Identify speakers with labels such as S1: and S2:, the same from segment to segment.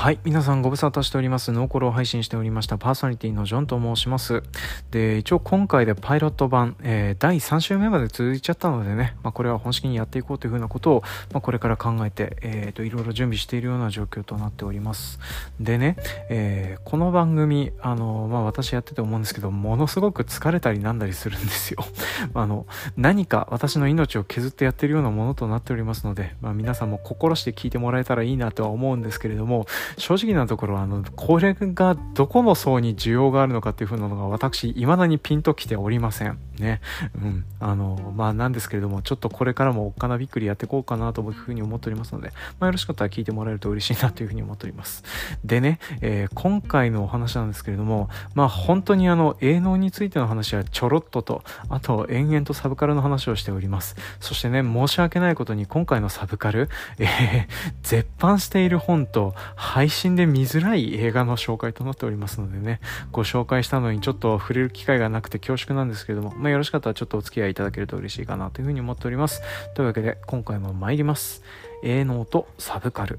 S1: はい。皆さんご無沙汰しております。ノーコロを配信しておりましたパーソナリティのジョンと申します。で、一応今回でパイロット版、えー、第3週目まで続いちゃったのでね、まあ、これは本式にやっていこうというふうなことを、まあ、これから考えて、えー、と、いろいろ準備しているような状況となっております。でね、えー、この番組、あの、まあ、私やってて思うんですけど、ものすごく疲れたりなんだりするんですよ。あの、何か私の命を削ってやってるようなものとなっておりますので、まあ、皆さんも心して聞いてもらえたらいいなとは思うんですけれども、正直なところあのこれがどこの層に需要があるのかっていう風なのが私未だにピンときておりません。ね。うん。あのまあなんですけれどもちょっとこれからもおっかなびっくりやっていこうかなというふうに思っておりますので、まあ、よろしかったら聞いてもらえると嬉しいなというふうに思っております。でね、えー、今回のお話なんですけれどもまあ本当にあの営農についての話はちょろっととあと延々とサブカルの話をしております。そしてね申し訳ないことに今回のサブカル、えー、絶版している本と配配信で見づらい映画の紹介となっておりますのでね、ご紹介したのにちょっと触れる機会がなくて恐縮なんですけれども、まあ、よろしかったらちょっとお付き合いいただけると嬉しいかなというふうに思っております。というわけで、今回も参ります。営農とサブカル。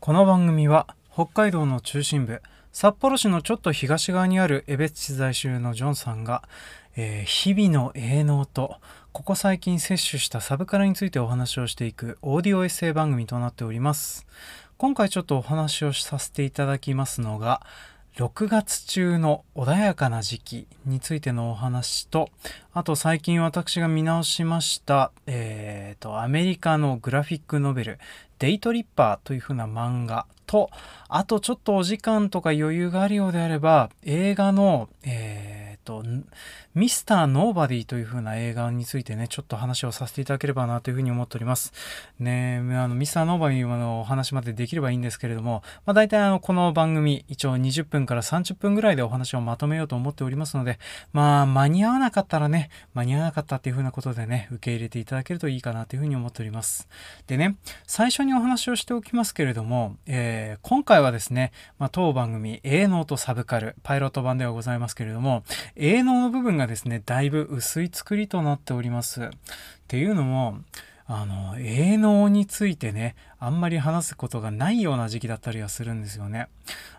S2: この番組は北海道の中心部札幌市のちょっと東側にある江別市在住のジョンさんが、えー、日々の営農とここ最近摂取したサブカルについてお話をしていくオーディオエッセイ番組となっております。今回ちょっとお話をさせていただきますのが、6月中の穏やかな時期についてのお話と、あと最近私が見直しました、えーと、アメリカのグラフィックノベル、デイトリッパーというふうな漫画と、あとちょっとお時間とか余裕があるようであれば、映画の、えーと、ミスターノーバディという風な映画についてね、ちょっと話をさせていただければなというふうに思っております。ねあの、ミスターノーバディのお話までできればいいんですけれども、まあ、大体あの、この番組、一応20分から30分ぐらいでお話をまとめようと思っておりますので、まあ、間に合わなかったらね、間に合わなかったっていう風なことでね、受け入れていただけるといいかなというふうに思っております。でね、最初にお話をしておきますけれども、えー、今回はですね、まあ、当番組、営農とサブカル、パイロット版ではございますけれども、営農の部分ががですね、だいぶ薄い作りとなっております。っていうのも、あの、営農についてね、あんまり話すことがないような時期だったりはするんですよね。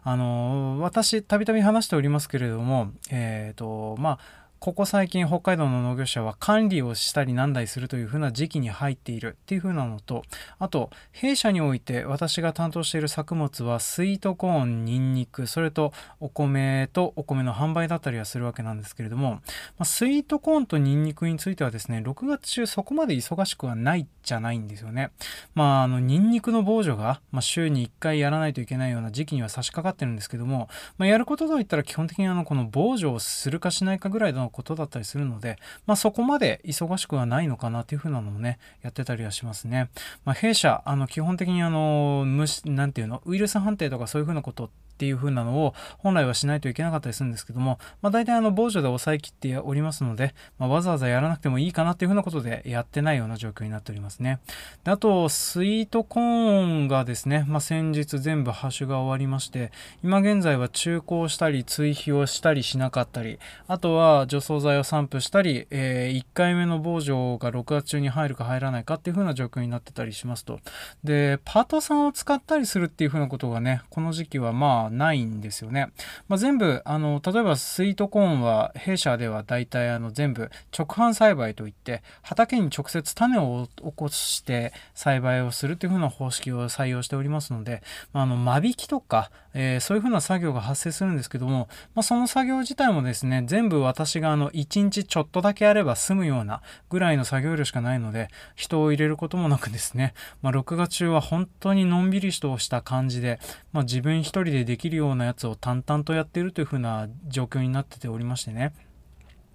S2: あの、私、たびたび話しておりますけれども、えっ、ー、と、まあ、ここ最近北海道の農業者は管理をしたりなんだりするというふうな時期に入っているっていうふうなのとあと弊社において私が担当している作物はスイートコーンニンニクそれとお米とお米の販売だったりはするわけなんですけれども、まあ、スイートコーンとニンニクについてはですね6月中そこまで忙しくはないじゃないんですよね。まああのニンニクの防除が、まあ、週に1回やらないといけないような時期には差し掛かってるんですけども、まあ、やることといったら基本的にあのこの防除をするかしないかぐらいのことだったりするので、まあ、そこまで忙しくはないのかなっていうふうなのもね、やってたりはしますね。まあ、弊社、あの、基本的にあの、虫、なんていうの、ウイルス判定とかそういうふうなことってっていう風なのを本来はしないといけなかったりするんですけども、まあ、大体あの防除で抑えきっておりますので、まあ、わざわざやらなくてもいいかなっていう風なことでやってないような状況になっておりますね。であと、スイートコーンがですね、まあ、先日全部ハッシュが終わりまして、今現在は中古したり追肥をしたりしなかったり、あとは除草剤を散布したり、えー、1回目の防除が6月中に入るか入らないかっていう風な状況になってたりしますと。で、パートさんを使ったりするっていう風なことがね、この時期はまあないんですよね。まあ、全部、あの、例えばスイートコーンは弊社では大体あの全部直販栽培といって畑に直接種を起こして栽培をするというふうな方式を採用しておりますので、まあ、あの間引きとか、えー、そういうふうな作業が発生するんですけども、まあ、その作業自体もですね、全部私があの1日ちょっとだけあれば済むようなぐらいの作業量しかないので、人を入れることもなくですね、まあ、6月中は本当にのんびりとした感じで、まあ、自分一人でできるようなやつを淡々とやっているという風な状況になってておりましてね。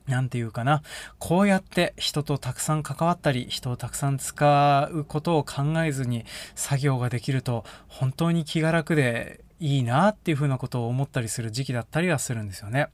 S2: なんていうかな。こうやって人とたくさん関わったり、人をたくさん使うことを考えずに作業ができると、本当に気が楽でいいなっていうふうなことを思ったりする時期だったりはするんですよね。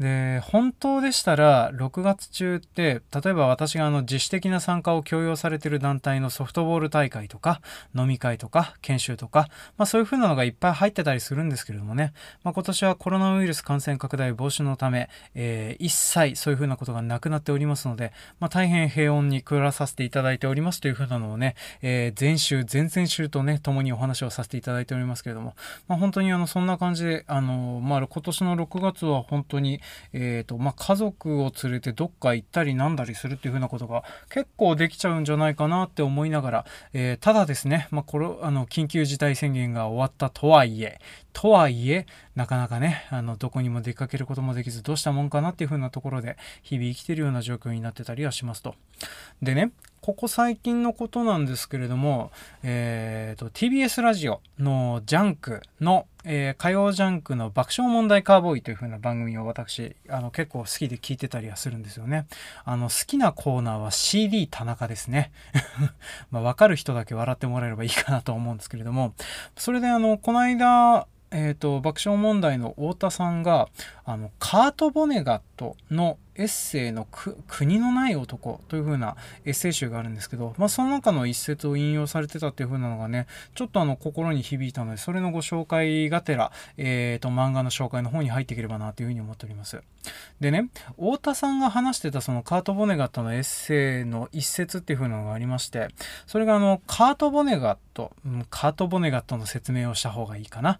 S2: で、本当でしたら、6月中って、例えば私があの自主的な参加を強要されている団体のソフトボール大会とか、飲み会とか、研修とか、まあそういうふうなのがいっぱい入ってたりするんですけれどもね、まあ今年はコロナウイルス感染拡大防止のため、えー、一切そういうふうなことがなくなっておりますので、まあ大変平穏に暮らさせていただいておりますというふうなのをね、えー、前週、前々週とね、共にお話をさせていただいておりますけれども、まあ本当にあの、そんな感じで、あの、まあ今年の6月は本当に、えーとまあ、家族を連れてどっか行ったりなんだりするっていうふうなことが結構できちゃうんじゃないかなって思いながら、えー、ただですね、まあ、これあの緊急事態宣言が終わったとはいえとはいえなかなかねあのどこにも出かけることもできずどうしたもんかなっていう風なところで日々生きてるような状況になってたりはしますと。でねここ最近のことなんですけれども、えーと、TBS ラジオのジャンクの、えー、火曜ジャンクの爆笑問題カーボーイという風な番組を私あの結構好きで聞いてたりはするんですよね。あの好きなコーナーは CD 田中ですね。まあ分かる人だけ笑ってもらえればいいかなと思うんですけれども、それであの、この間、えーと、爆笑問題の太田さんがあのカート・ボネガットのエッセイの国のない男という風なエッセイ集があるんですけど、まあ、その中の一節を引用されてたっていう風なのがね、ちょっとあの心に響いたので、それのご紹介がてら、えっ、ー、と、漫画の紹介の方に入っていければなという風に思っております。でね、太田さんが話してたそのカート・ボネガットのエッセイの一節っていう風なのがありまして、それがあの、カート・ボネガット、カート・ボネガットの説明をした方がいいかな。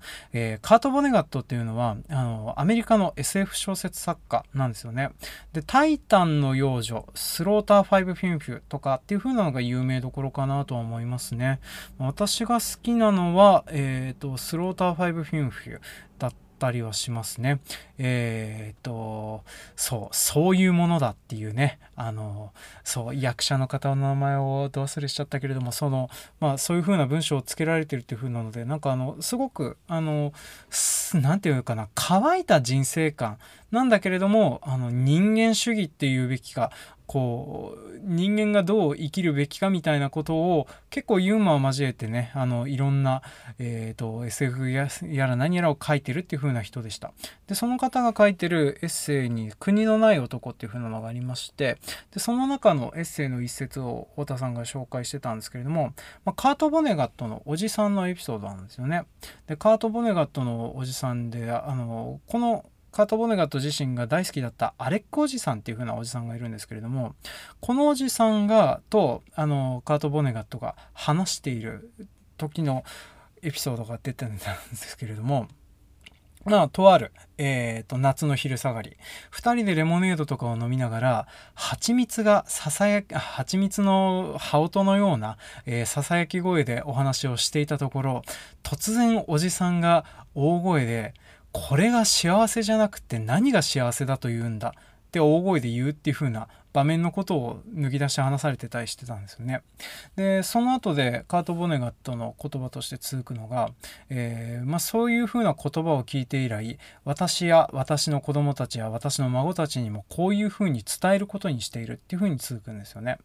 S2: ー、カート・ボネガットっていうのは、あの、アメリカの SF 小説作家なんですよね。で、タイタンの妖女、スローターファイブフィンフュとかっていう風なのが有名どころかなとは思いますね。私が好きなのは、え、ー、と、スローターファイブフィンフュだったたりはしますね。えっ、と、そう、そういうものだっていうね、あの、そう、役者の方の名前をど忘れしちゃったけれども、その、まあ、そういう風な文章をつけられてるっていう風なので、なんかあの、すごく、あの、なんていうのかな、乾いた人生観なんだけれども、あの、人間主義っていうべきか、こう人間がどう生きるべきかみたいなことを結構ユーモアを交えてねあのいろんな、えーと、SF やら何やらを書いてるっていう風な人でした。でその方が書いてるエッセイに「国のない男」っていう風なのがありましてでその中のエッセイの一節を太田さんが紹介してたんですけれども、まあ、カート・ボネガットのおじさんのエピソードなんですよね。でカート・ボネガットのおじさんであのこのカート・ボネガット自身が大好きだったアレックおじさんっていう風なおじさんがいるんですけれどもこのおじさんがとあのカート・ボネガットが話している時のエピソードが出てたんですけれどもまあ、とある、えーと、夏の昼下がり2人でレモネードとかを飲みながら蜂蜜がささや蜂蜜の羽音のような、えー、ささやき声でお話をしていたところ突然おじさんが大声で「これが幸せじゃなくて何が幸せだと言うんだって大声で言うっていう風な場面のことを抜き出して話されてたりしてたんですよね。でその後でカート・ボネガットの言葉として続くのが、えー、まあ、そういう風な言葉を聞いて以来私や私の子供たちや私の孫たちにもこういう風に伝えることにしているっていう風に続くんですよね。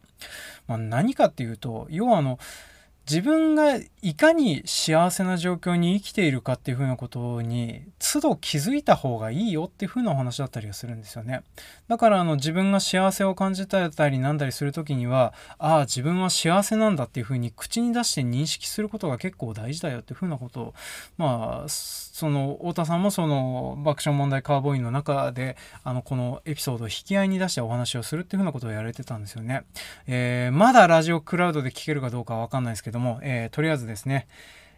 S2: まあ、何かっていうと要はあの自分がいかに幸せな状況に生きているかっていうふうなことに都度気づいた方がいいよっていうふうなお話だったりはするんですよね。だからあの自分が幸せを感じたりなんだりするときにはああ自分は幸せなんだっていうふうに口に出して認識することが結構大事だよっていうふうなことをまあその太田さんもその爆笑問題カーボーイの中であのこのエピソードを引き合いに出してお話をするっていうふうなことをやられてたんですよね。えー、まだラジオクラウドで聞けるかどうかわかんないですけども、えー、とりあえずですね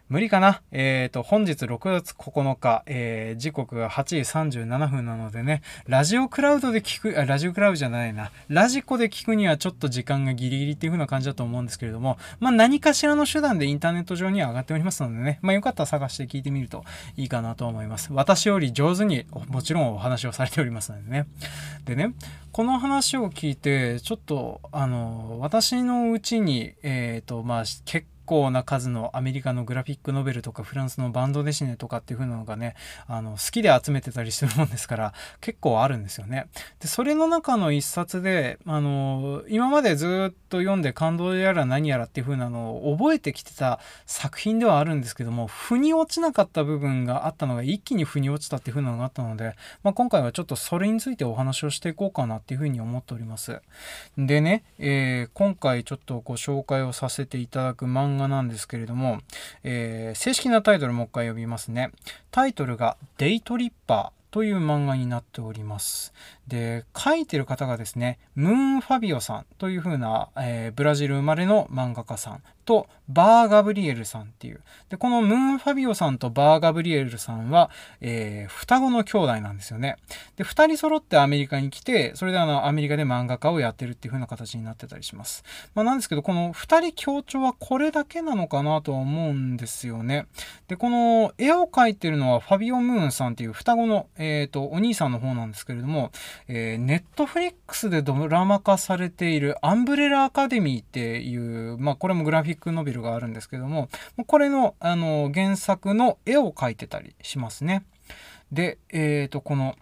S2: 無理かな？えっ、ー、と、本日6月9日、えー、時刻が8時37分なのでね、ラジオクラウドで聞く、あ、ラジオクラウドじゃないな、ラジコで聞くにはちょっと時間がギリギリっていう風な感じだと思うんですけれども、まあ何かしらの手段でインターネット上には上がっておりますのでね、まあよかったら探して聞いてみるといいかなと思います。私より上手にもちろんお話をされておりますのでね。でね、この話を聞いて、ちょっと、あの、私のうちに、えっ、ー、と、まあ、結構な数のアメリカのグラフィックノベルとかフランスのバンドデシネとかっていう風なのがねあの好きで集めてたりするもんですから結構あるんですよね。でそれの中の一冊であの今までずっと読んで感動やら何やらっていう風なのを覚えてきてた作品ではあるんですけども腑に落ちなかった部分があったのが一気に腑に落ちたっていう風なのがあったので、まあ、今回はちょっとそれについてお話をしていこうかなっていう風に思っております。でね、えー、今回ちょっとご紹介をさせていただく漫画画なんですけれども、えー、正式なタイトルもう一回呼びますね。タイトルがデイトリッパーという漫画になっております。で、書いてる方がですね、ムーン・ファビオさんという風な、えー、ブラジル生まれの漫画家さんとバー・ガブリエルさんっていう。で、このムーン・ファビオさんとバー・ガブリエルさんは、えー、双子の兄弟なんですよね。で、二人揃ってアメリカに来て、それであの、アメリカで漫画家をやってるっていう風な形になってたりします。まあ、なんですけど、この二人強調はこれだけなのかなとは思うんですよね。で、この絵を描いてるのはファビオ・ムーンさんっていう双子の、えっ、ー、と、お兄さんの方なんですけれども、えー、ネットフリックスでドラマ化されているアンブレラアカデミーっていう、まあ、これもグラフィックノベルがあるんですけども、これのあの原作の絵を描いてたりしますね。で、えっ、ー、と、この、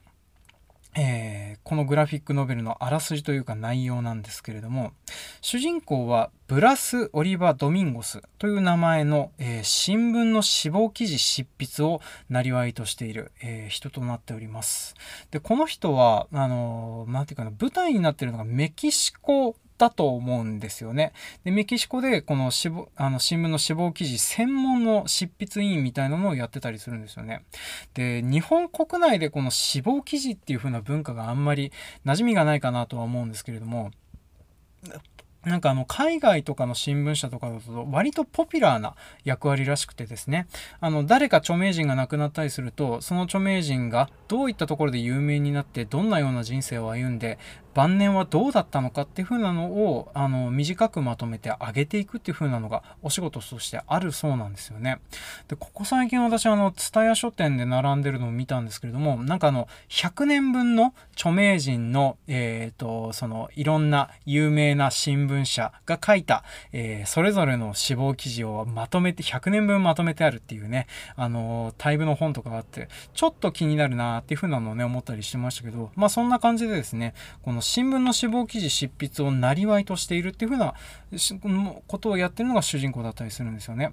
S2: えー、このグラフィックノベルのあらすじというか内容なんですけれども主人公はブラス・オリバ・ドミンゴスという名前の、えー、新聞の死亡記事執筆をなりわいとしている、えー、人となっております。でこの人はあのー、ていうかな舞台になっているのがメキシコだと思うんですよね。で、メキシコでこの死亡あの新聞の死亡記事専門の執筆委員みたいなのをやってたりするんですよね。で、日本国内でこの死亡記事っていう風な文化があんまり馴染みがないかなとは思うんですけれども、なんかあの海外とかの新聞社とかだと割とポピュラーな役割らしくてですねあの誰か著名人が亡くなったりするとその著名人がどういったところで有名になってどんなような人生を歩んで晩年はどうだったのかっていう風なのをあの短くまとめて上げていくっていう風なのがお仕事としてあるそうなんですよね。でここ最近私あの蔦屋書店で並んでるのを見たんですけれどもなんかあの100年分の著名人のえっ、ー、とそのいろんな有名な新聞社が書いた、えー、それぞれの死亡記事をまとめて100年分まとめてあるっていうねあのタイプの本とかがあってちょっと気になるなっていう風なのをね思ったりしてましたけどまあそんな感じでですねこの新聞の死亡記事執筆をなりわいとしているっていう風なことをやってるのが主人公だったりするんですよね。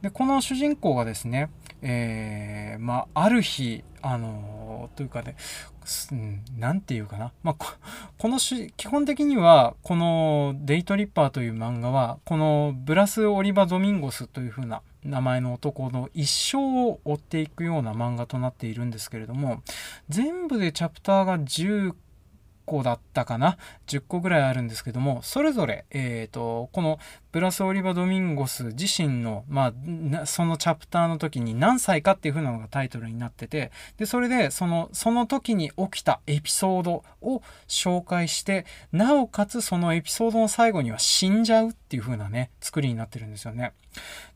S2: で、この主人公がですね、えー、まあ、ある日、あのー、というかね、何、て言うかな。まあ、このし、基本的には、このデイトリッパーという漫画は、このブラス・オリバ・ドミンゴスという風な名前の男の一生を追っていくような漫画となっているんですけれども、全部でチャプターが10個だったかな？10個ぐらいあるんですけどもそれぞれ、えーと、このブラス・オリバ・ドミンゴス自身の、まあ、そのチャプターの時に何歳かっていう風なのがタイトルになっててでそれでそのその時に起きたエピソードを紹介してなおかつそのエピソードの最後には死んじゃうっていう風なね作りになってるんですよね。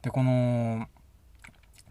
S2: でこの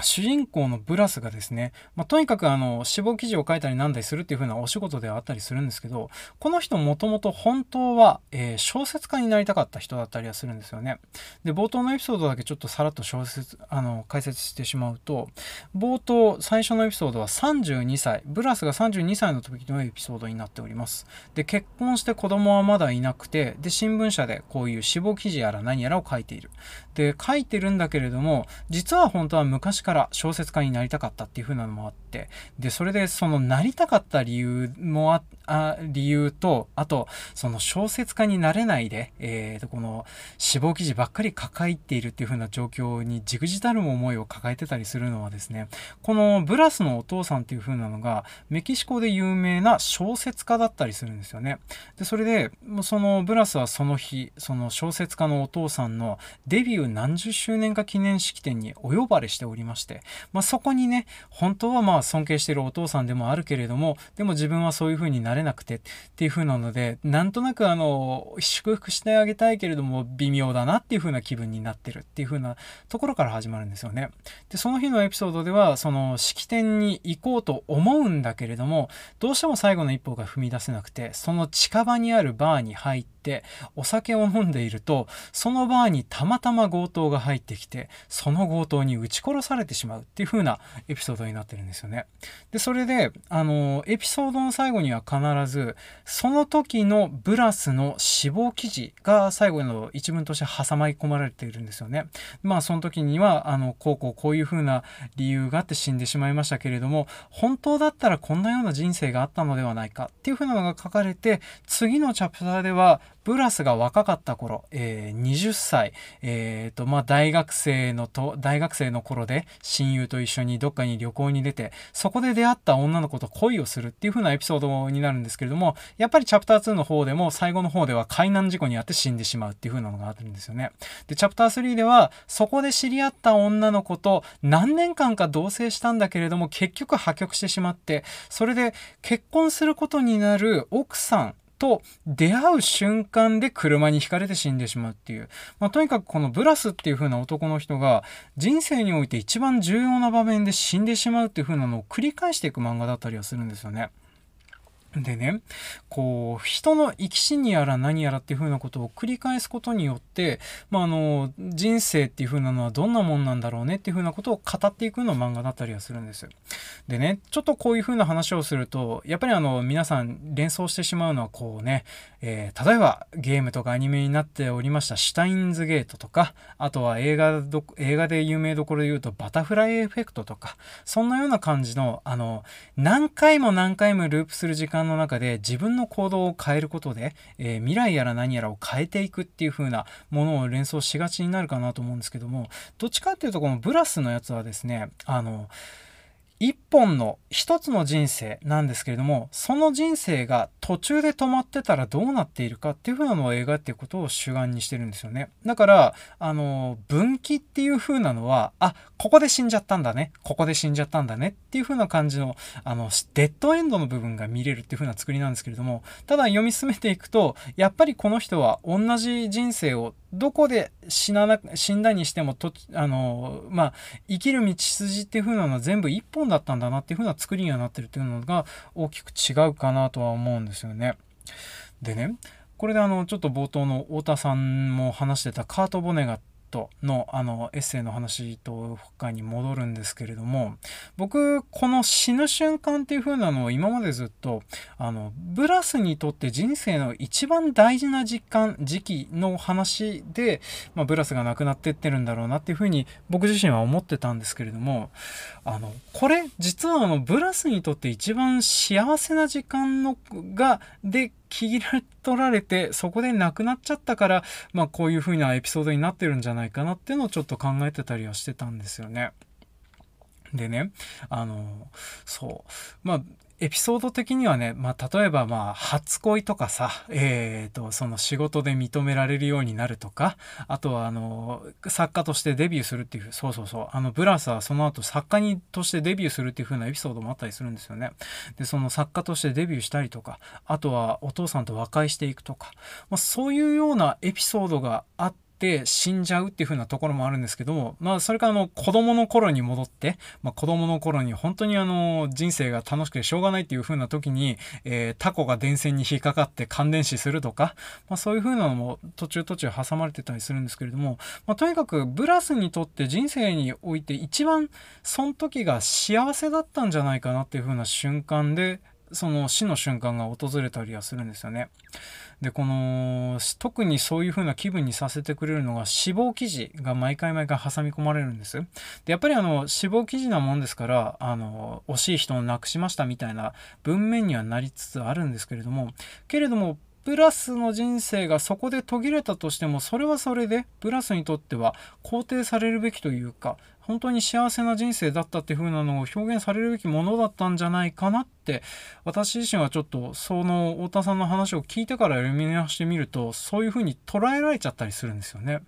S2: 主人公のブラスがですね、まあ、とにかくあの死亡記事を書いたりなんだりするっていう風なお仕事ではあったりするんですけどこの人もともと本当は、えー、小説家になりたかった人だったりはするんですよね。で冒頭のエピソードだけちょっとさらっと小説あの解説してしまうと冒頭最初のエピソードは32歳ブラスが32歳の時のエピソードになっております。で結婚して子供はまだいなくてで新聞社でこういう死亡記事やら何やらを書いている。で書いてるんだけれども実は本当は昔から小説家になりたかったっていう風なのもあって、で、それでそのなりたかった理由もあ、あ理由と、あと、その小説家になれないで、えー、と、この死亡記事ばっかり抱えているっていう風な状況にじくじたる思いを抱えてたりするのはですね、このブラスのお父さんっていう風なのが、メキシコで有名な小説家だったりするんですよね。で、それで、そのブラスはその日、その小説家のお父さんのデビュー何十周年か記念式典にお呼ばれしておりままして、まあ、そこにね本当はまあ尊敬してるお父さんでもあるけれどもでも自分はそういう風になれなくてっていう風なのでなんとなくあの祝福してあげたいけれども微妙だなっていう風な気分になってるっていう風なところから始まるんですよね。でその日のエピソードではその式典に行こうと思うんだけれどもどうしても最後の一歩が踏み出せなくてその近場にあるバーに入っててお酒を飲んでいるとそのバーにたまたま強盗が入ってきてその強盗に撃ち殺されてしまうっていう風なエピソードになってるんですよね。でそれであのエピソードの最後には必ずその時のブラスの死亡記事が最後の一文として挟まり込まれているんですよね。まあその時にはあのこうこうこういう風な理由があって死んでしまいましたけれども本当だったらこんなような人生があったのではないかっていう風なのが書かれて次のチャプターではブラスが若かった頃、えー、20歳、えーとまあ、大学生のと大学生の頃で親友と一緒にどっかに旅行に出てそこで出会った女の子と恋をするっていう風なエピソードになるんですけれどもやっぱりチャプター2の方でも最後の方では海難事故にあって死んでしまうっていう風なのがあるんですよね。でチャプター3ではそこで知り合った女の子と何年間か同棲したんだけれども結局破局してしまってそれで結婚することになる奥さんと出会う瞬間で車にひかれて死んでしまうっていう、まあ、とにかくこのブラスっていう風な男の人が人生において一番重要な場面で死んでしまうっていう風なのを繰り返していく漫画だったりはするんですよね。でね、こう、人の生き死にやら何やらっていう風なことを繰り返すことによって、まあ、あの、人生っていう風なのはどんなもんなんだろうねっていう風なことを語っていくの漫画だったりはするんです。でね、ちょっとこういう風な話をすると、やっぱりあの、皆さん連想してしまうのはこうね、えー、例えばゲームとかアニメになっておりましたシュタインズゲートとか、あとは映画ど、映画で有名どころで言うとバタフライエフェクトとか、そんなような感じの、あの、何回も何回もループする時間の中で自分の行動を変えることで、えー、未来やら何やらを変えていくっていう風なものを連想しがちになるかなと思うんですけどもどっちかっていうとこのブラスのやつはですねあの一本の一つの人生なんですけれどもその人生が途中で止まってたらどうなっているかっていう風なのを描いていくことを主眼にしてるんですよね。だからあの分岐っていう風なのはあここで死んじゃったんだね。ここで死んじゃったんだねっていう風な感じのあのデッドエンドの部分が見れるっていう風な作りなんですけれどもただ読み進めていくとやっぱりこの人は同じ人生をどこで死なな死んだにしてもとあの、まあ、生きる道筋っていう風なのは全部一本だったんだなっていう風な作りにはなってるっていうのが大きく違うかなとは思うんですよね。でねこれであのちょっと冒頭の太田さんも話してたカート・ボネガットのあのエッセイの話と他に戻るんですけれども僕この死ぬ瞬間っていう風なのを今までずっとあのブラスにとって人生の一番大事な実感時期の話で、まあ、ブラスがなくなってってるんだろうなっていう風に僕自身は思ってたんですけれどもあのこれ実はあのブラスにとって一番幸せな時間のがで切り取られてそこで亡くなっちゃったから、まあ、こういう風なエピソードになってるんじゃないかなっていうのをちょっと考えてたりはしてたんですよね。でね、あの、そう。まあ、エピソード的にはね、まあ、例えばまあ、初恋とかさ、えっ、ー、と、その仕事で認められるようになるとか、あとはあの、作家としてデビューするっていう、そうそうそう、あの、ブラスはその後作家にとしてデビューするっていう風なエピソードもあったりするんですよね。で、その作家としてデビューしたりとか、あとはお父さんと和解していくとか、まあ、そういうようなエピソードがあって、って死んじゃうっていう風なところもあるんですけど、まあ、それからあの、子供の頃に戻って、まあ、子供の頃に本当にあの、人生が楽しくてしょうがないっていう風な時に、えー、タコが電線に引っかかって感電死するとか、まあ、そういう風なのも途中途中挟まれてたりするんですけれども、まあ、とにかくブラスにとって人生において一番その時が幸せだったんじゃないかなっていう風な瞬間で、その死の瞬間が訪れたりはするんですよね。でこの特にそういう風な気分にさせてくれるのが死亡記事が毎回毎回挟み込まれるんです。でやっぱりあの死亡記事なもんですからあの惜しい人を亡くしましたみたいな文面にはなりつつあるんですけれどもけれどもプラスの人生がそこで途切れたとしてもそれはそれでプラスにとっては肯定されるべきというか本当に幸せな人生だったっていう風なのを表現されるべきものだったんじゃないかなって私自身はちょっとその太田さんの話を聞いてから読み直してみるとそういう風に捉えられちゃったりするんですよね。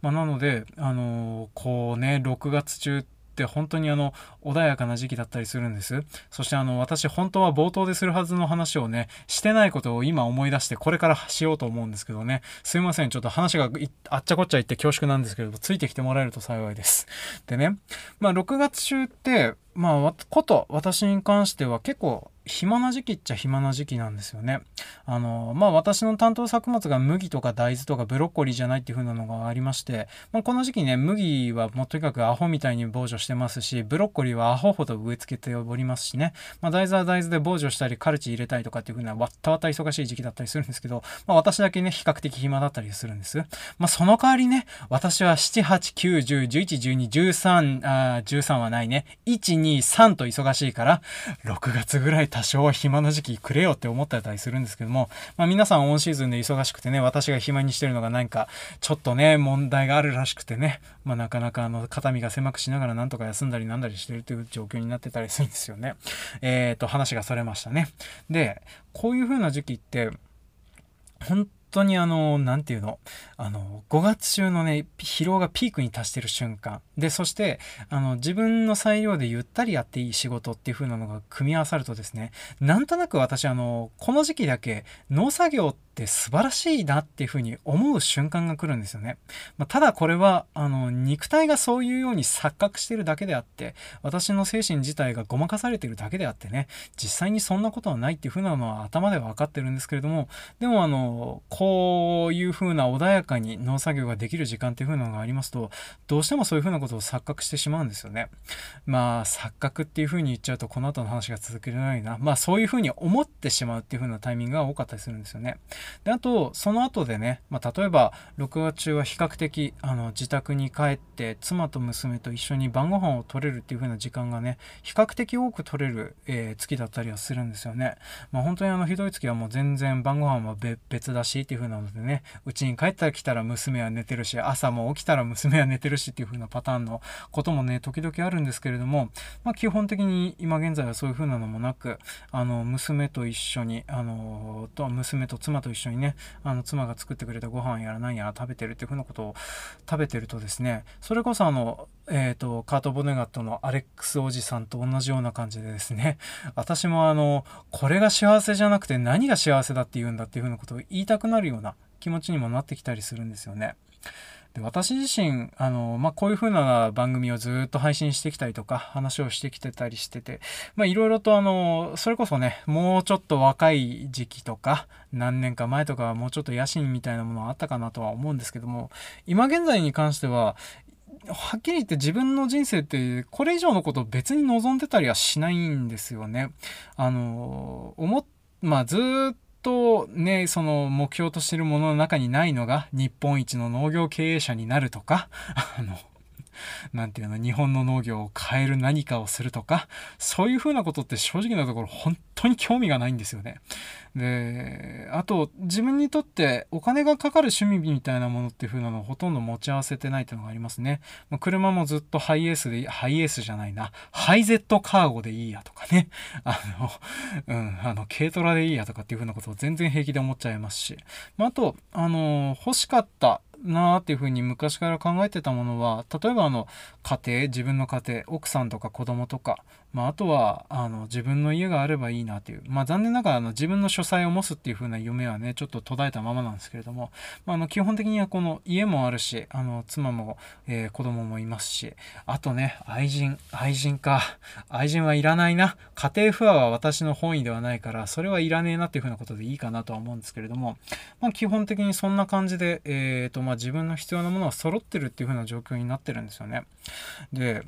S2: まあ、なのであの、こうね6月中って本当にあの穏やかな時期だったりするんです。そしてあの私本当は冒頭でするはずの話をねしてないことを今思い出してこれからしようと思うんですけどね。すいません。ちょっと話があっちゃこっちゃ言って恐縮なんですけれどついてきてもらえると幸いです。でね。まあ6月中ってまあこと私に関しては結構暇な時期っちゃ暇な時期なんですよね。あのまあ私の担当作物が麦とか大豆とかブロッコリーじゃないっていう風なのがありまして、まあ、この時期ね麦はもうとにかくアホみたいに防除してますしブロッコリーはアホほど植え付けておりますしね、まあ、大豆は大豆で防除したりカルチ入れたりとかっていう風なわったわた忙しい時期だったりするんですけど、まあ、私だけね比較的暇だったりするんです。まあ、その代わりね私は7、8、9、10、11、12、13あ13はないね1、2、3と忙しいから6月ぐらい多少は暇な時期くれよって思ってたりするんですけども、まあ、皆さんオンシーズンで忙しくてね、私が暇にしてるのが何かちょっとね、問題があるらしくてね、まあ、なかなかあの肩身が狭くしながらなんとか休んだりなんだりしてるという状況になってたりするんですよね。えっ、ー、と、話がそれましたね。で、こういう風な時期って、本当にあの、なんていうの、あの、5月中のね、疲労がピークに達してる瞬間。で、そして、あの、自分の裁量でゆったりやっていい仕事っていう風なのが組み合わさるとですね、なんとなく私、あの、この時期だけ農作業ってって素晴らしいなっていうふうに思う瞬間が来るんですよね。まあ、ただこれは、あの、肉体がそういうように錯覚してるだけであって、私の精神自体がごまかされてるだけであってね、実際にそんなことはないっていうふうなのは頭では分かってるんですけれども、でもあの、こういうふうな穏やかに農作業ができる時間っていうふうなのがありますと、どうしてもそういうふうなことを錯覚してしまうんですよね。まあ、錯覚っていうふうに言っちゃうと、この後の話が続けられないな。まあ、そういうふうに思ってしまうっていうふうなタイミングが多かったりするんですよね。であとその後でね、まあ、例えば6月中は比較的あの自宅に帰って妻と娘と一緒に晩ご飯を取れるっていう風な時間がね比較的多く取れる、えー、月だったりはするんですよね。まあ、本当にあのひどい月はもう全然晩ご飯は別だしっていう風なのでねうちに帰ったら来たら娘は寝てるし朝も起きたら娘は寝てるしっていう風なパターンのこともね時々あるんですけれども、まあ、基本的に今現在はそういう風なのもなくあの娘と一緒にあのと娘と妻と一緒にねあの妻が作ってくれたご飯やら何やら食べてるっていうふうなことを食べてるとですねそれこそあの、えーと、カート・ボネガットのアレックスおじさんと同じような感じでですね私もあのこれが幸せじゃなくて何が幸せだって言うんだっていうふうなことを言いたくなるような気持ちにもなってきたりするんですよね。で私自身あの、まあ、こういう風な番組をずっと配信してきたりとか話をしてきてたりしてていろいろとあのそれこそねもうちょっと若い時期とか何年か前とかはもうちょっと野心みたいなものはあったかなとは思うんですけども今現在に関してははっきり言って自分の人生ってこれ以上のことを別に望んでたりはしないんですよね。あの思まあずっとね、その目標としてるものの中にないのが日本一の農業経営者になるとか、あの、なんていうの、日本の農業を変える何かをするとか、そういうふうなことって正直なところ本当に興味がないんですよね。で、あと、自分にとってお金がかかる趣味みたいなものっていう風なのをほとんど持ち合わせてないっていうのがありますね。ま、車もずっとハイエースで、ハイエースじゃないな、ハイゼットカーゴでいいやとかね。あの、うん、あの、軽トラでいいやとかっていう風なことを全然平気で思っちゃいますし。まあ、あと、あの、欲しかったなっていうふうに昔から考えてたものは例えばあの家庭自分の家庭奥さんとか子供とかまあ、あとはあの自分の家があればいいなという、まあ、残念ながらあの自分の書斎を持つっていう風な夢はねちょっと途絶えたままなんですけれども、まあ、あの基本的にはこの家もあるしあの妻も、えー、子供もいますし。あとね愛人愛人か。愛人はいらないな。家庭不和は私の本意ではないからそれはいらねえなっていう風なことでいいかなとは思うんですけれども、まあ、基本的にそんな感じで、えーとまあ、自分の必要なものは揃ってるっていう風な状況になってるんですよね。で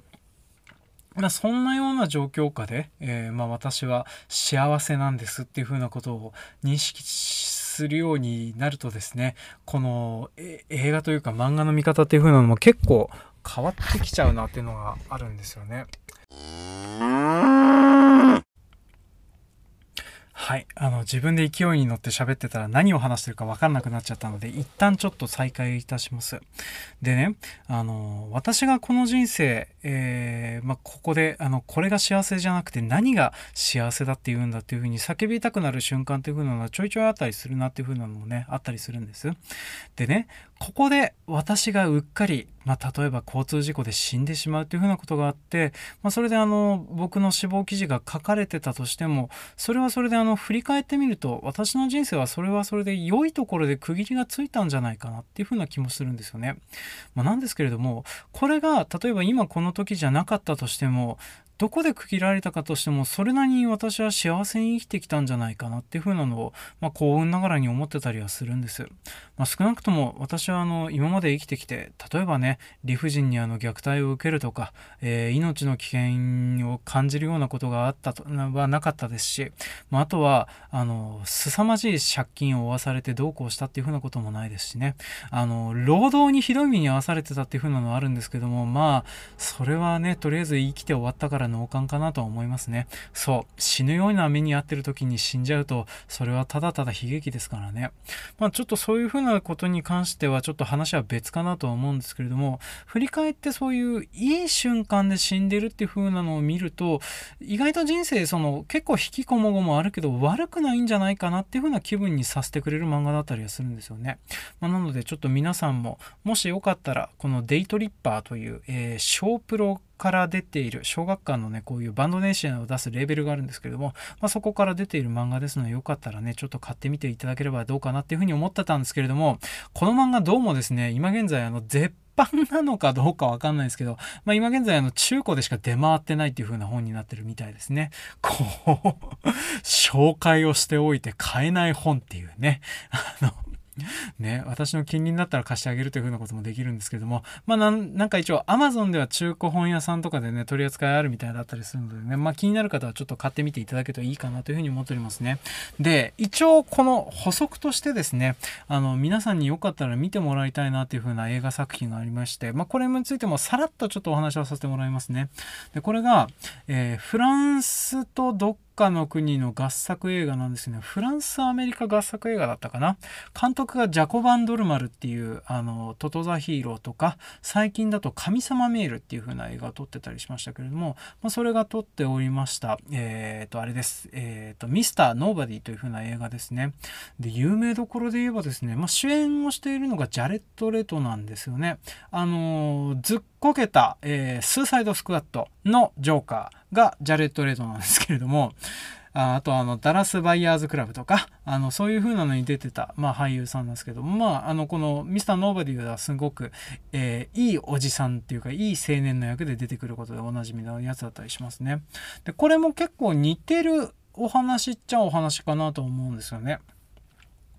S2: まあ、そんなような状況下で、えー、まあ、私は幸せなんですっていうふうなことを認識するようになるとですねこの映画というか漫画の見方っていう風なのも結構変わってきちゃうなっていうのがあるんですよね。はい。あの、自分で勢いに乗って喋ってたら何を話してるか分かんなくなっちゃったので、一旦ちょっと再開いたします。でね、あの、私がこの人生、えー、まあ、ここで、あの、これが幸せじゃなくて何が幸せだって言うんだっていうふうに叫びたくなる瞬間っていう風なのはちょいちょいあったりするなっていう風なのもね、あったりするんです。でね、ここで私がうっかりまあ、例えば交通事故で死んでしまうというふうなことがあって、まあ、それであの僕の死亡記事が書かれてたとしてもそれはそれであの振り返ってみると私の人生はそれはそれで良いところで区切りがついたんじゃないかなっていうふうな気もするんですよね。まあ、なんですけれどもこれが例えば今この時じゃなかったとしてもどこで区切られたかとしてもそれなりに私は幸せに生きてきたんじゃないかなっていう風なのを、まあ、幸運ながらに思ってたりはするんです。まあ、少なくとも私はあの今まで生きてきて例えばね理不尽にあの虐待を受けるとか、えー、命の危険を感じるようなことがあったとはなかったですし、まあ、あとはあの凄まじい借金を負わされてどうこうしたっていう風なこともないですしねあの労働にひどい目に遭わされてたっていう風なのはあるんですけどもまあそれはねとりあえず生きて終わったから脳幹かなとは思いますね。そう。死ぬような目に遭ってる時に死んじゃうとそれはただただ悲劇ですからね。まあちょっとそういう風なことに関してはちょっと話は別かなとは思うんですけれども振り返ってそういういい瞬間で死んでるっていう風なのを見ると意外と人生その結構引きこもごもあるけど悪くないんじゃないかなっていう風な気分にさせてくれる漫画だったりはするんですよね、まあ、なのでちょっと皆さんももしよかったらこのデイトリッパーという、えー、小プロから出ている小学館のねこういうバンドネーションを出すレーベルがあるんですけれども、まあ、そこから出ている漫画ですのでよかったらねちょっと買ってみていただければどうかなっていうふうに思ってたんですけれどもこの漫画どうもですね今現在あの絶版なのかどうかわかんないですけど、まあ、今現在あの中古でしか出回ってないっていう風な本になってるみたいですね。こう、紹介をしておいて買えない本っていうね。あの、ね、私の金利になったら貸してあげるというふうなこともできるんですけども、まあなんなんか一応 Amazon では中古本屋さんとかでね、取り扱いあるみたいだったりするのでね、まあ気になる方はちょっと買ってみていただけるといいかなというふうに思っておりますね。で、一応この補足としてですね、あの、皆さんによかったら見てもらいたいなというふうな映画作品がありまして、まあこれについてもさらっとちょっとお話をさせてもらいますね。で、これが、えー、フランスとどかの国の合作映画なんですね。フランス、アメリカ合作映画だったかな？監督がジャコバン・ドルマルっていう、あの、トトザ・ヒーローとか、最近だと神様メールっていう風な映画を撮ってたりしましたけれども、まあ、それが撮っておりました。えっ、ー、と、あれです。えっ、ー、と、ミスター・ノーバディという風な映画ですね。で、有名どころで言えばですね、まあ、主演をしているのがジャレット・レトなんですよね。あの、ずっこけた、えー、スーサイドスクワットのジョーカーがジャレット・レトなんですけれども、ああとあの、ダラス・バイヤーズ・クラブとか、あの、そういう風なのに出てた、まあ俳優さんなんですけども、まあ、あの、このミスター・ノーバディはすごく、えー、いいおじさんっていうか、いい青年の役で出てくることでおなじみのやつだったりしますね。で、これも結構似てるお話っちゃお話かなと思うんですよね。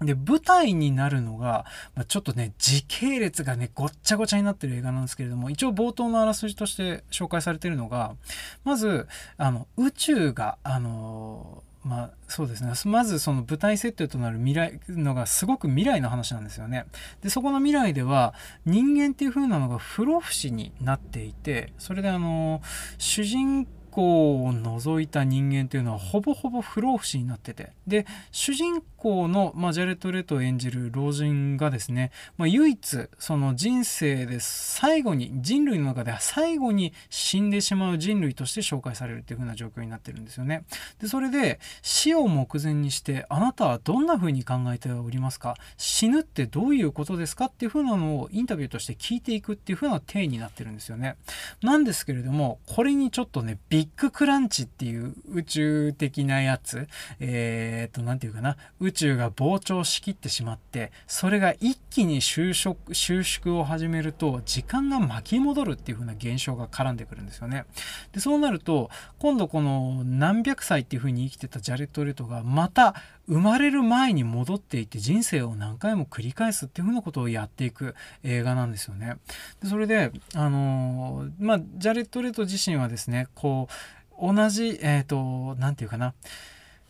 S2: で、舞台になるのが、まあ、ちょっとね、時系列がね、ごっちゃごちゃになってる映画なんですけれども、一応冒頭のあらすじとして紹介されてるのが、まず、あの、宇宙が、あの、まあそうですね。まずその舞台設定となる未来のがすごく未来の話なんですよね。でそこの未来では人間っていう風なのが不老不死になっていてそれであの主人公を除いた人間というのはほぼほぼ不老不死になってて。で主人公の、まあ、ジャレット・レトを演じる老人がですね、まあ、唯一その人生で最後に人類の中では最後に死んでしまう人類として紹介されるっていう風な状況になってるんですよね。でそれで死を目前にしてあなたはどんな風に考えておりますか？死ぬってどういうことですか？っていう風なのをインタビューとして聞いていくっていう風な体になってるんですよね。なんですけれどもこれにちょっとねびッグクランチっていう宇宙的なやつ、えっ、と、なんていうかな、宇宙が膨張しきってしまって、それが一気に収縮収縮を始めると、時間が巻き戻るっていう風な現象が絡んでくるんですよね。で、そうなると、今度この何百歳っていう風に生きてたジャレット・レトが、また生まれる前に戻っていって人生を何回も繰り返すっていう風なことをやっていく映画なんですよね。でそれで、あのまあ、ジャレット・レト自身はですね、こう、同じ、えっ、ー、と、何て言うかな、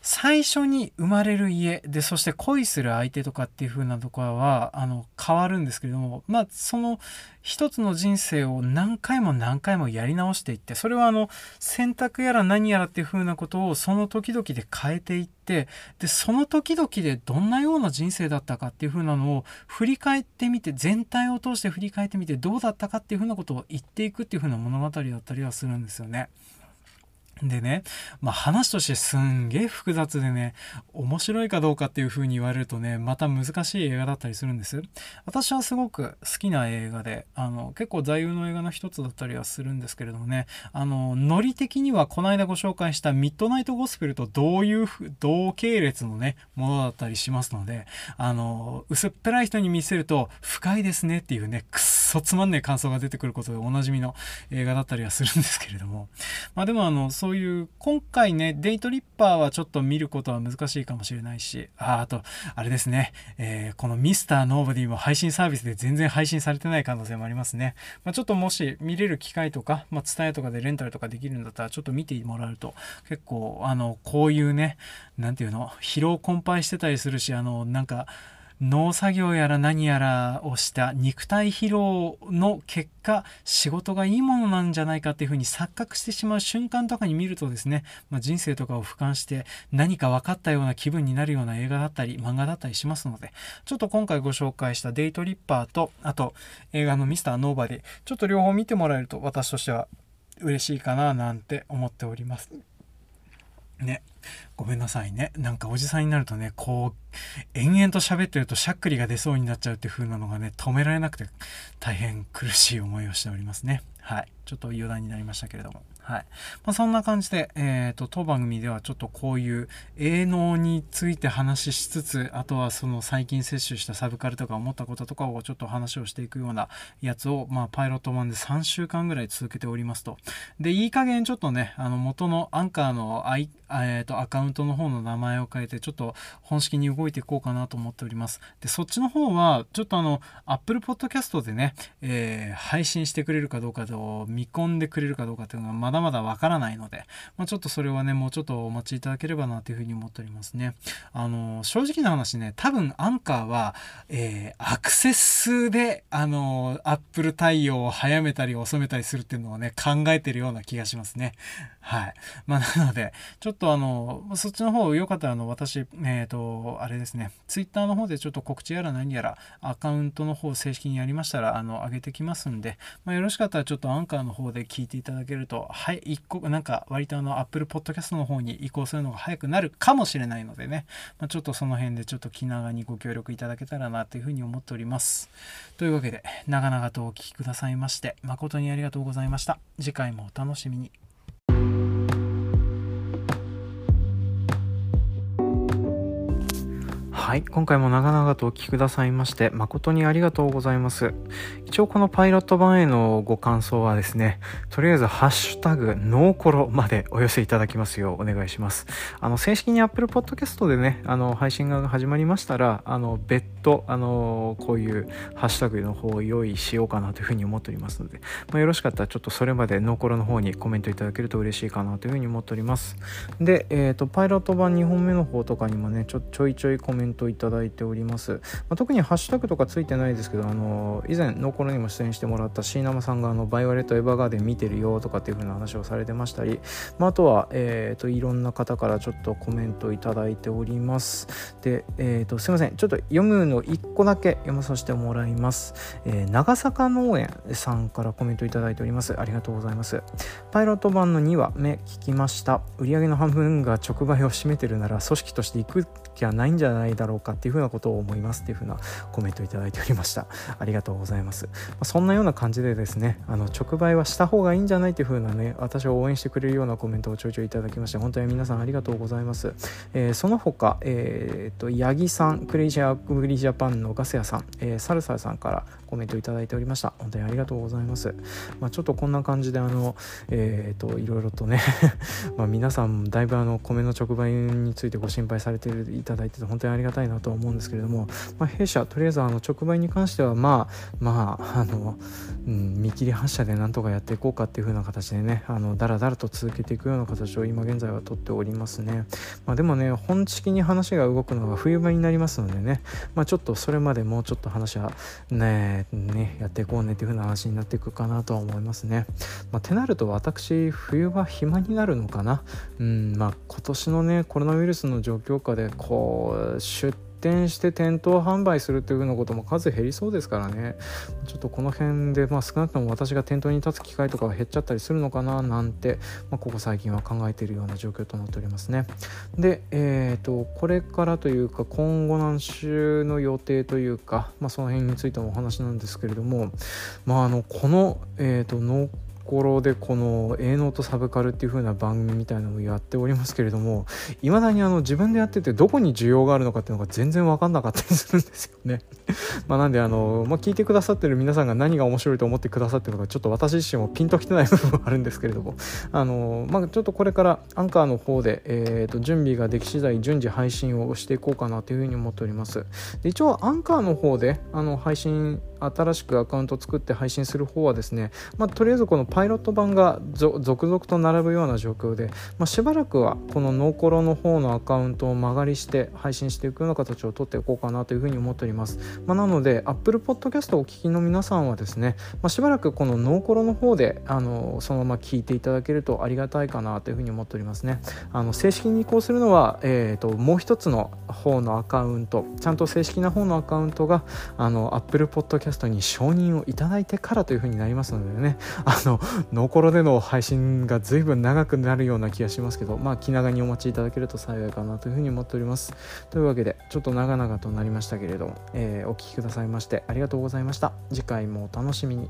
S2: 最初に生まれる家でそして恋する相手とかっていう風なところはあの変わるんですけれどもまあその一つの人生を何回も何回もやり直していってそれはあの選択やら何やらっていう風なことをその時々で変えていってでその時々でどんなような人生だったかっていう風なのを振り返ってみて全体を通して振り返ってみてどうだったかっていう風なことを言っていくっていう風な物語だったりはするんですよね。でね、まあ、話としてすんげえ複雑でね面白いかどうかっていう風に言われるとねまた難しい映画だったりするんです。私はすごく好きな映画であの結構座右の映画の一つだったりはするんですけれどもねあのノリ的にはこの間ご紹介したミッドナイトゴスペルと同いう同系列のねものだったりしますのであの薄っぺらい人に見せると深いですねっていうねくっそつまんねえ感想が出てくることでおなじみの映画だったりはするんですけれども。まあでもあのういう今回ねデイトリッパーはちょっと見ることは難しいかもしれないしああとあれですね、えー、このミスターノーバディも配信サービスで全然配信されてない可能性もありますね、まあ、ちょっともし見れる機会とか、まあ、伝えとかでレンタルとかできるんだったらちょっと見てもらうと結構あのこういうね何ていうの疲労困憊してたりするしあのなんか農作業やら何やらをした肉体疲労の結果仕事がいいものなんじゃないかっていうふうに錯覚してしまう瞬間とかに見るとですね、まあ、人生とかを俯瞰して何か分かったような気分になるような映画だったり漫画だったりしますのでちょっと今回ご紹介した「デイトリッパー」とあと映画の「ミスターノーバディ」ちょっと両方見てもらえると私としては嬉しいかななんて思っております。ね。ごめんなさいね。なんかおじさんになるとね、こう、延々と喋ってるとしゃっくりが出そうになっちゃうっていう風なのがね、止められなくて大変苦しい思いをしておりますね。はい。ちょっと余談になりましたけれども。はい。まあ、そんな感じで、えっ、ー、と、当番組ではちょっとこういう営農について話しつつ、あとはその最近摂取したサブカルとか思ったこととかをちょっと話をしていくようなやつを、まあ、パイロット版で3週間ぐらい続けておりますと。で、いい加減ちょっとね、あの、元のアンカーのアイ、えーと、アカウントの方の名前を変えてちょっと本式に動いていこうかなと思っております。でそっちの方はちょっとあの Apple Podcast でね、えー、配信してくれるかどうかを見込んでくれるかどうかっていうのはまだまだわからないので、まあ、ちょっとそれはねもうちょっとお待ちいただければなというふうに思っておりますね。あの正直な話ね多分アンカーは、えー、アクセスであの Apple 対応を早めたり遅めたりするっていうのをね考えてるような気がしますね。はい。まあなのでちょっととあのそっちの方よかったらあの私えっ、ー、とあれですね。Twitter の方でちょっと告知やら何やらアカウントの方正式にやりましたらあの上げてきますんで、まあ、よろしかったらちょっとアンカーの方で聞いていただけるとはい一個なんか割とあの Apple Podcast の方に移行するのが早くなるかもしれないのでね、まあ、ちょっとその辺でちょっと気長にご協力いただけたらなというふうに思っております。というわけで長々とお聴きくださいまして誠にありがとうございました。次回もお楽しみに。
S1: はい、今回も長々とお聞きくださいまして誠にありがとうございます。一応このパイロット版へのご感想はですね、とりあえずハッシュタグノーコロまでお寄せいただきますようお願いします。あの正式に Apple Podcast でね、あの配信が始まりましたら、あの別途あのこういうハッシュタグの方を用意しようかなというふうに思っておりますので、まあ、よろしかったらちょっとそれまでノーコロの方にコメントいただけると嬉しいかなというふうに思っております。で、えっ、ー、とパイロット版2本目の方とかにもね、ちょちょいちょいコメントトいただいております、まあ、特にハッシュタグとかついてないですけどあの以前ノーコロにも出演してもらった椎名さんがあのバイオレット・エヴァーガーデン見てるよとかっていう風な話をされてましたり、まあ、あとは、えーと、いろんな方からちょっとコメントいただいております。で、えーと、すいません。ちょっと読むの1個だけ読まさせてもらいます、えー、長坂農園さんからコメントいただいております。ありがとうございます。パイロット版の2話目聞きました。売上の半分が直売を占めてるなら組織としていく気はないんじゃないだだろうかっていうふうなことを思いますっていうふうなコメントいただいておりました。ありがとうございます、まあ、そんなような感じでですねあの直売はした方がいいんじゃないっていうふうなね私を応援してくれるようなコメントをちょいちょいいただきまして本当に皆さんありがとうございます、えー、その他えー、っと八木さんクレイジーアグリジャパンのガス屋さん、えー、サルサルさんからコメントいただいておりました。本当にありがとうございます、まあ、ちょっとこんな感じであのえー、っといろいろとね まあ皆さんだいぶあの米の直売についてご心配されていただいてて本当にありがたいなとは思うんですけれども、まあ、弊社とりあえずあの直売に関してはまあまああの、うん、見切り発車でなんとかやっていこうかっていう風な形でねあのだらだらと続けていくような形を今現在はとっておりますね、まあ、でもね本式に話が動くのが冬場になりますのでね、まあ、ちょっとそれまでもうちょっと話はねねやっていこうねっていう風な話になっていくかなとは思いますね、まあ、てなると私冬場暇になるのかな？うんまあ今年のねコロナウイルスの状況下でこう出店して店頭販売するっていう風なことも数減りそうですからね。ちょっとこの辺で、まあ、少なくとも私が店頭に立つ機会とかが減っちゃったりするのかななんて、まあ、ここ最近は考えているような状況となっておりますね。で、えーと、これからというか今後何週の予定というか、まあ、その辺についてのお話なんですけれども、まあ、あのこの、えーと、とところでこの「営農とサブカル」っていう風な番組みたいなのをやっておりますけれどもいまだにあの自分でやっててどこに需要があるのかっていうのが全然分かんなかったりするんですよね。まなんであの、まあ、聞いてくださってる皆さんが何が面白いと思ってくださってるのかちょっと私自身もピンときてない部分はあるんですけれども。あの、まあ、ちょっとこれからアンカーの方で、えー、と準備ができ次第順次配信をしていこうかなというふうに思っております。で一応アンカーの方であの配信新しくアカウント作って配信する方はですね、まあ、とりあえずこのパイロット版が続々と並ぶような状況で、まあ、しばらくはこのノーコロの方のアカウントを間借りして配信していくような形をとっていこうかなというふうに思っております、まあ、なので Apple Podcast をお聞きの皆さんはですね、まあ、しばらくこのノーコロの方であのそのまま聞いていただけるとありがたいかなというふうに思っておりますね。あの正式に移行するのは、えーと、もう一つの方のアカウントちゃんと正式な方のアカウントがあの Apple Podcast に承認をいただいてからというふうになりますのでね。あのノーコロでの配信が随分長くなるような気がしますけどまあ気長にお待ちいただけると幸いかなというふうに思っております。というわけでちょっと長々となりましたけれども、えー、お聴きくださいましてありがとうございました。次回もお楽しみに。